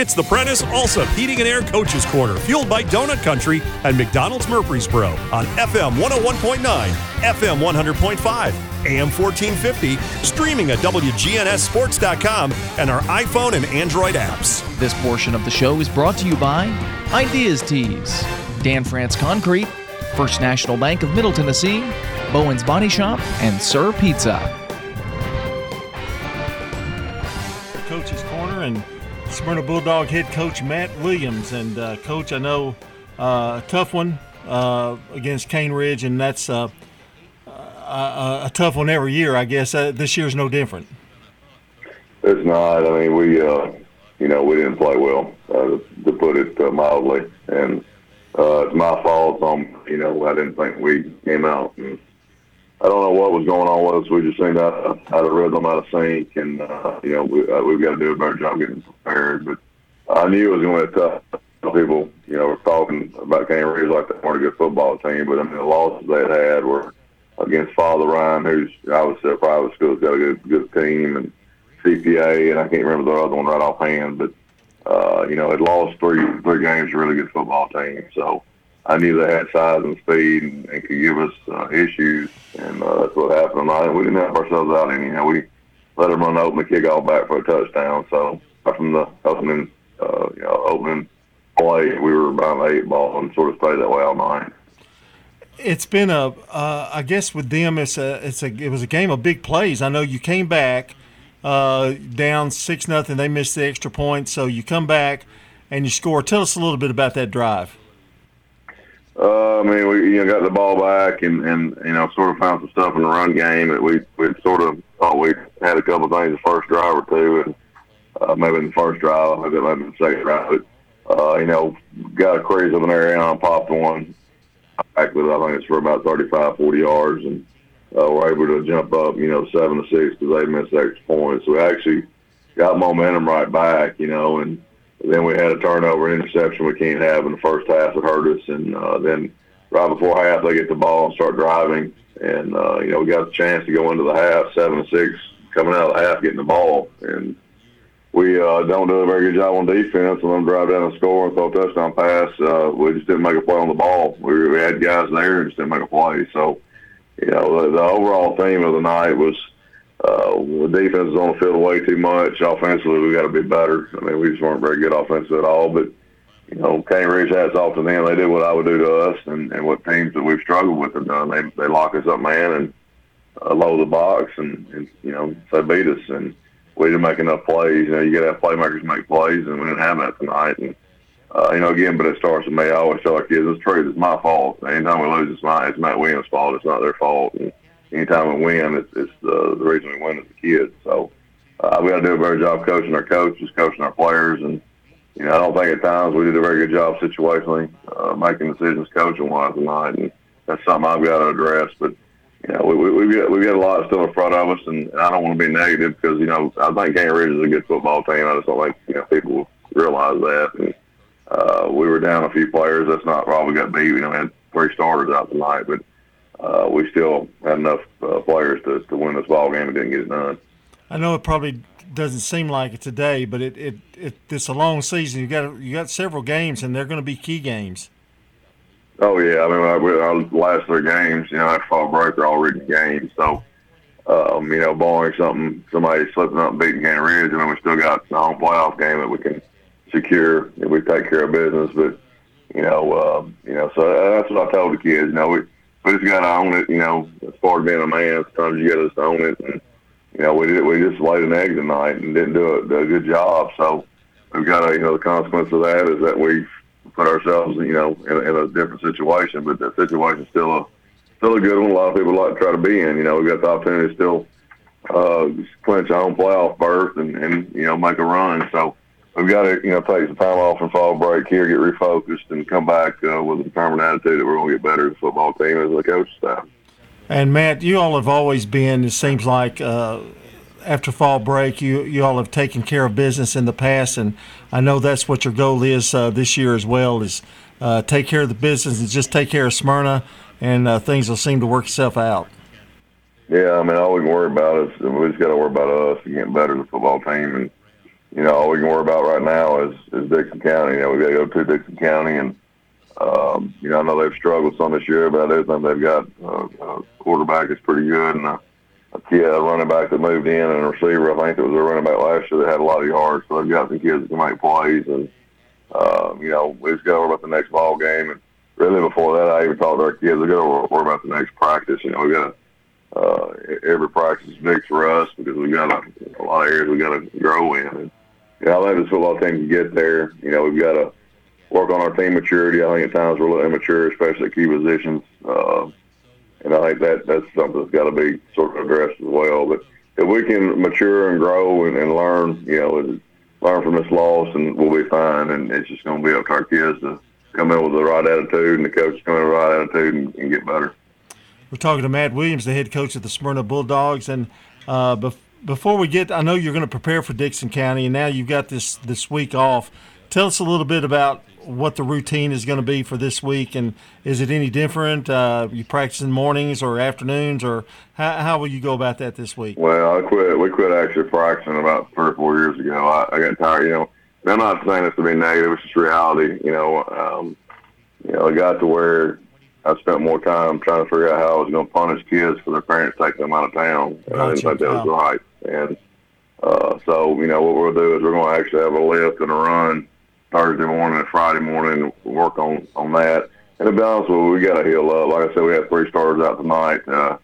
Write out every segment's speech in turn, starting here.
It's the Prentice Alsop Heating and Air Coaches Corner, fueled by Donut Country and McDonald's Murfreesboro on FM 101.9, FM 100.5, AM 1450, streaming at WGNSSports.com and our iPhone and Android apps. This portion of the show is brought to you by Ideas Tees, Dan France Concrete, First National Bank of Middle Tennessee, Bowen's Body Shop, and Sir Pizza. And Smyrna Bulldog head coach Matt Williams. And uh, coach, I know uh, a tough one uh, against Cane Ridge, and that's uh, a, a, tough one every year. I guess uh, this year's no different. It's not. I mean, we uh, you know we didn't play well, to put it mildly, and it's my fault. Um, you know, I didn't think we came out and I don't know what was going on with us. We just seemed out of, out of rhythm, out of sync, and uh, you know we, uh, we've got to do a better job getting prepared. But I knew it was going to be tough. People, you know, were talking about Cane Ridge like they weren't a good football team, but I mean the losses they had were against Father Ryan, who's would say private school's got a good good team, and CPA, and I can't remember the other one right offhand, but uh, you know, had lost three three games, a really good football team. So I knew they had size and speed and, and could give us uh, issues, and uh, that's what happened tonight. We didn't help ourselves out anyhow. We let them run open the kick all back for a touchdown. So from the opening, uh, you know, opening play, we were about eight ball and sort of stayed that way all night. It's been a, uh, I guess with them, it's a, it's a, it was a game of big plays. I know you came back uh, down six nothing. They missed the extra point, so you come back and you score. Tell us a little bit about that drive. Uh, I mean, we you know got the ball back and and you know sort of found some stuff in the run game that we we sort of thought we had a couple things the first drive or two, and uh, maybe in the first drive, maybe it the second drive. But uh, you know, got a crazy up an area and popped one. Back with I think it's for about 35, 40 yards, and uh, we're able to jump up, you know, seven to six because they missed extra points. So we actually got momentum right back, you know, and then we had a turnover interception we can't have in the first half that hurt us. And uh, then right before half, they get the ball and start driving. And, uh, you know, we got a chance to go into the half, 7 to 6, coming out of the half, getting the ball. And we uh, don't do a very good job on defense. And then drive down and score and throw a touchdown pass. Uh, we just didn't make a play on the ball. We, we had guys there and just didn't make a play. So, you know, the, the overall theme of the night was – uh, the defense is on the field way too much. Offensively, we got to be better. I mean, we just weren't very good offensive at all. But you know, Cane Ridge hats off to them. They did what I would do to us, and, and what teams that we've struggled with have done. They they lock us up, man, and uh, load the box, and, and you know, they beat us. And we didn't make enough plays. You know, you got to have playmakers make plays, and we didn't have that tonight. And uh, you know, again, but it starts with me. I always tell our kids, it's true. It's my fault. Anytime we lose, it's my it's Matt Williams' fault. It's not their fault. And, anytime we win, it's, it's the, the reason we win as a kid. So uh, we got to do a better job coaching our coaches, coaching our players, and you know I don't think at times we did a very good job situationally uh, making decisions coaching wise tonight, and that's something I've got to address. But you know we, we, we've got we've got a lot still in front of us, and I don't want to be negative because you know I think Cane Ridge is a good football team. I just don't think you know people realize that. And, uh, we were down a few players. That's not probably got beat. You know, we had three starters out tonight, but uh, we still had enough uh, players to, to win this ball game and didn't get it done. I know it probably doesn't seem like it today, but it, it, it it's a long season. You got you got several games, and they're going to be key games. Oh yeah, I mean our last three games, you know, after fall break are all written games. So, um, you know, barring something, somebody slipping up and beating Cane Ridge, I mean, we still got the home playoff game that we can secure if we take care of business. But you know, uh, you know, so that's what I told the kids. You know, we we just got to own it. You know, as far as being a man, sometimes you got to just own it. And you know, we did we just laid an egg tonight and didn't do a, do a good job. So we've got to, you know, the consequence of that is that we've put ourselves, you know, in a, in a different situation. But that situation is still a still a good one. A lot of people like to try to be in. You know, we've got the opportunity to still uh, clinch a home playoff berth and, and you know make a run. So we've got to you know take some time off and fall break here, get refocused, and come back uh, with a determined attitude that we're going to get better as a football team as a coach staff. And Matt, you all have always been. It seems like uh, after fall break, you you all have taken care of business in the past, and I know that's what your goal is uh, this year as well. Is uh, take care of the business and just take care of Smyrna, and uh, things will seem to work itself out. Yeah, I mean, all we can worry about is we just got to worry about us and getting better as a football team and you know, all we can worry about right now is, is Dickson County. You know, we got to go to Dickson County, and um, you know, I know they've struggled some this year, but I do think they've got uh, a quarterback that's pretty good, and a, a kid, a running back that moved in, and a receiver. I think it was a running back last year that had a lot of yards. So they've got some kids that can make plays, and um, you know, we just got to worry about the next ball game. And really, before that, I even talked to our kids. We got to worry about the next practice. You know, we got to uh, every practice is big for us because we got a, a lot of areas we got to grow in. And, know, I think this football team can get there. You know, we've got to work on our team maturity. I think at times we're a little immature, especially at key positions. Uh, and I think that that's something that's got to be sort of addressed as well. But if we can mature and grow and, and learn, you know, learn from this loss, and we'll be fine. And it's just going to be up to our kids to come in with the right attitude, and the coaches come in with the right attitude and, and get better. We're talking to Matt Williams, the head coach of the Smyrna Bulldogs, and uh, bef- before we get, I know you're going to prepare for Dickson County, and now you've got this this week off. Tell us a little bit about what the routine is going to be for this week, and is it any different? Uh, you practicing mornings or afternoons, or how, how will you go about that this week? Well, I quit. We quit actually practicing about three or four years ago. I, I got tired. You know, I'm not saying this to be negative. It's just reality. You know, um, you know, it got to where I spent more time trying to figure out how I was going to punish kids for their parents taking them out of town, and I didn't think that was right. And uh, so, you know, what we'll do is we're going to actually have a lift and a run Thursday morning and Friday morning, work on on that. And to be honest with you, we got to heal up. Like I said, we had three starters out tonight. Uh,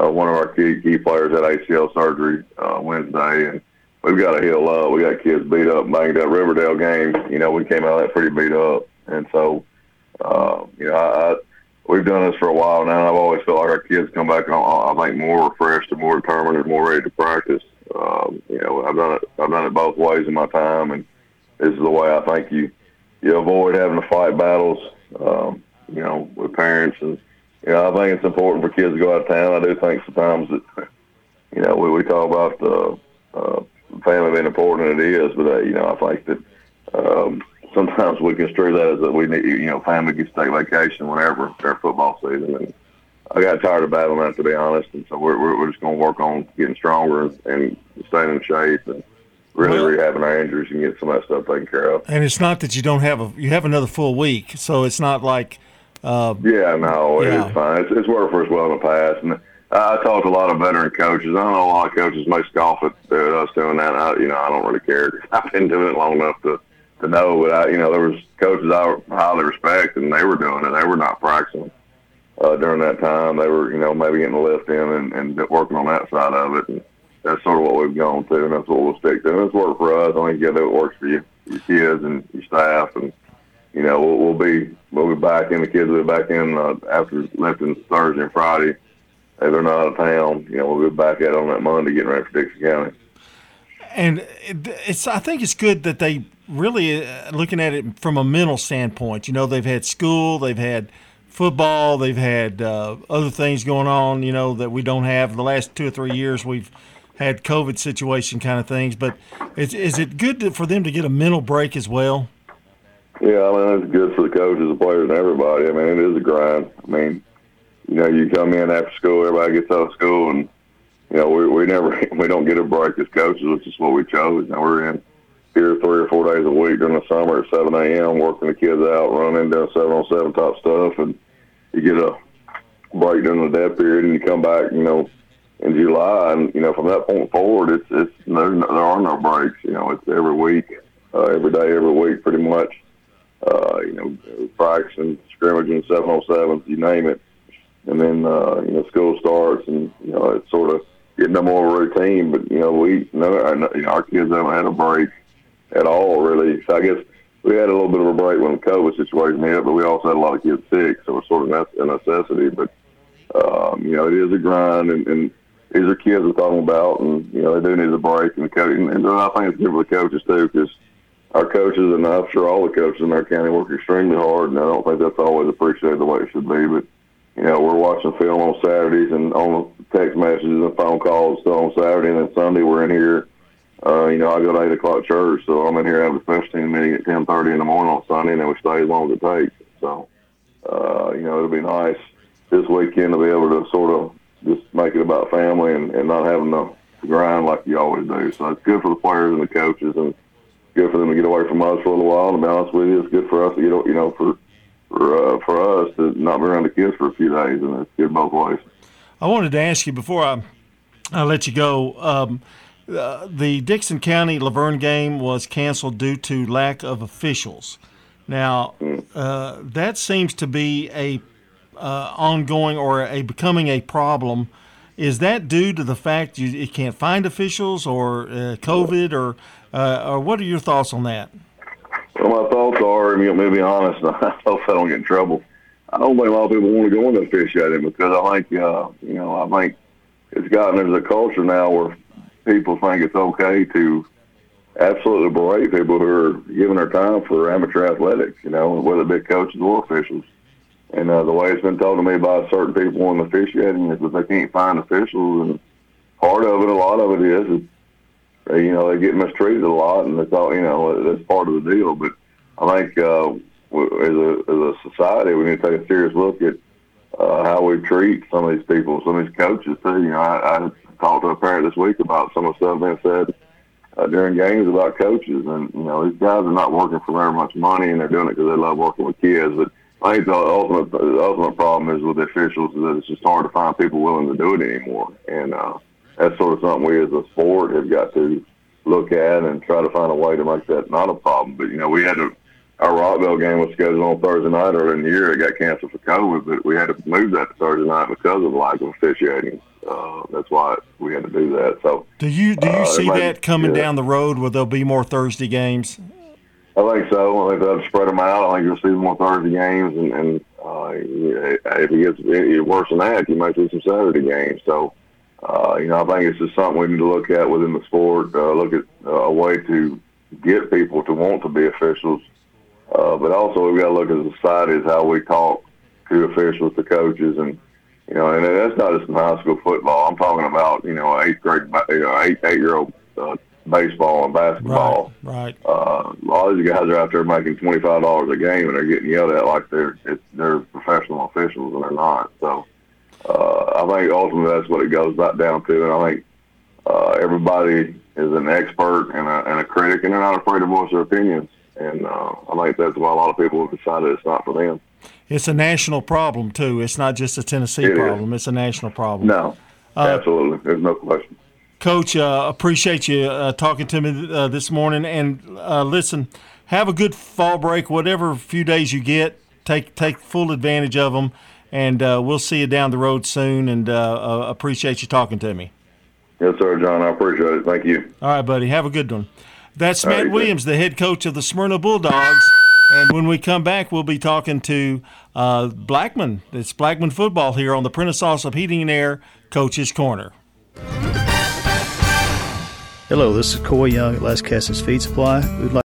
uh, one of our key key players had ACL surgery uh, Wednesday, and we've got to heal up. We got kids beat up, banged up. Riverdale game, you know, we came out of that pretty beat up, and so, uh, you know, I, I we've done this for a while now. I've always felt like our kids come back on, I think, more refreshed and more determined and more ready to practice. Um, you know, I've done it. I've done it both ways in my time, and this is the way I think you you avoid having to fight battles. Um, you know, with parents, and you know, I think it's important for kids to go out of town. I do think sometimes that you know we, we talk about the uh, family being important, and it is, but uh, you know, I think that. Um, sometimes we construe that as that we need, you know, family gets to take vacation whenever their football season. And I got tired of battling that, to be honest. And so we're, we're, just going to work on getting stronger and staying in shape and really well, rehabbing our injuries and get some of that stuff taken care of. And it's not that you don't have a, you have another full week. So it's not like, uh, yeah, no, yeah. it's fine. It's, it's worked for us well in the past. And I talked to a lot of veteran coaches. I know a lot of coaches may scoff at, at us doing that. I, you know, I don't really care. I've been doing it long enough to, to know. But I, you know, there was coaches I highly respect, and they were doing it. They were not practicing uh, during that time. They were, you know, maybe getting the lift in and, and working on that side of it. And that's sort of what we've gone to, and that's what we'll stick to. And it's worked for us. I think yeah, that works for you, your kids and your staff, and you know, we'll, we'll be we'll be back in. The kids will be back in uh, after lifting Thursday and Friday. If they're not out of town, you know, we'll be back out on that Monday getting ready for Dickson County. And it's I think it's good that they really uh, looking at it from a mental standpoint. You know, they've had school, they've had football, they've had uh, other things going on. You know that we don't have. The last two or three years, we've had COVID situation kind of things. But is, is it good to, for them to get a mental break as well? Yeah, I mean it's good for the coaches, the players, and everybody. I mean it is a grind. I mean, you know, you come in after school, everybody gets out of school, and you know we we never we don't get a break as coaches, which is what we chose. Now we're in here three or four days a week during the summer at 7 a.m. working the kids out, running down seven on seven top stuff, and you get a break during the dead period, and you come back, you know, in July, and you know from that point forward, it's it's there, there are no breaks. You know, it's every week, uh, every day, every week, pretty much. Uh, you know, practicing, scrimmaging, seven on sevens, you name it, and then uh, you know school starts, and you know it's sort of getting them more routine. But you know, we you know, our kids haven't had a break at all, really. So I guess we had a little bit of a break when the COVID situation hit, but we also had a lot of kids sick, so it's sort of a necessity. But um, you know, it is a grind, and, and these are kids we're talking about, and you know, they do need a break. And coach, and, and I think it's good for the coaches too, because our coaches, and I'm sure all the coaches in our county work extremely hard, and I don't think that's always appreciated the way it should be. But you know, we're watching film on Saturdays and on text messages and phone calls still on Saturday, and then Sunday we're in here uh, you know, I go to eight o'clock church, so I'm in here having a special team meeting at ten thirty in the morning on Sunday, and then we stay as long as it takes. So, uh, you know, it'll be nice this weekend to be able to sort of just make it about family and, and not having to grind like you always do. So it's good for the players and the coaches, and good for them to get away from us for a little while. To be honest with you, it's good for us to get you know for for uh, for us to not be around the kids for a few days, and it's good both ways. I wanted to ask you before I I let you go. Um, uh, the Dickson County La Vergne game was canceled due to lack of officials. Now, uh, that seems to be a uh, ongoing or a becoming a problem. Is that due to the fact you, you can't find officials, or uh, COVID, or uh, or what are your thoughts on that? Well, my thoughts are, you know, to be honest, I hope I don't get in trouble. I don't think a lot of people want to go into officiating because I think, uh, you know, I think it's gotten there's a culture now where people think it's okay to absolutely berate people who are giving their time for amateur athletics, you know, whether it be coaches or officials. And uh, the way it's been told to me by certain people in officiating is that they can't find officials, and part of it, a lot of it is, is you know, they get mistreated a lot, and they thought, you know, that's part of the deal. But I think uh, as a as a society, we need to take a serious look at uh, how we treat some of these people, some of these coaches too. You know, I, I talked to a parent this week about some of the stuff being said uh, during games about coaches, and you know, these guys are not working for very much money, and they're doing it because they love working with kids. But I think the ultimate the ultimate problem is with the officials is that it's just hard to find people willing to do it anymore, and uh, that's sort of something we as a sport have got to look at and try to find a way to make that not a problem. But you know, we had to our Rockville game was scheduled on Thursday night earlier in the year. It got canceled for COVID, but we had to move that to Thursday night because of the lack of officiating. Uh, that's why we had to do that. So, do you do you uh, see that coming yeah. down the road where there'll be more Thursday games? I think so. I think they'll spread them out. I think you'll see more Thursday games, and, and uh, if it gets any worse than that, you might see some Saturday games. So, uh, you know, I think it's just something we need to look at within the sport. Uh, look at uh, a way to get people to want to be officials uh, but also we've got to look at society as how we talk to officials, to coaches, and you know, and that's not just in high school football. I'm talking about you know eighth grade, you know, eight eight year old uh, baseball and basketball. Right. right. Uh, a lot of these guys are out there making twenty five dollars a game, and they're getting yelled at like they're it's, they're professional officials, and they're not. So uh, I think ultimately that's what it goes back down to, and I think uh, everybody is an expert and a, and a critic, and they're not afraid to voice their opinions and uh, I think that's why a lot of people have decided it's not for them. It's a national problem too. It's not just a Tennessee it problem. Is. It's a national problem. No, uh, absolutely. There's no question. Coach, uh, appreciate you uh, talking to me uh, this morning. And uh, listen, have a good fall break. Whatever few days you get, take take full advantage of them. And uh, we'll see you down the road soon. And appreciate you talking to me. Yes, sir, John. I appreciate it. Thank you. All right, buddy. Have a good one. That's Matt right, Williams, the head coach of the Smyrna Bulldogs. And when we come back, we'll be talking to uh, Blackman. It's Blackman football here on the Prentice of Heating and Air Coach's Corner. Hello, this is Coy Young at Lascassas Feed Supply. We'd like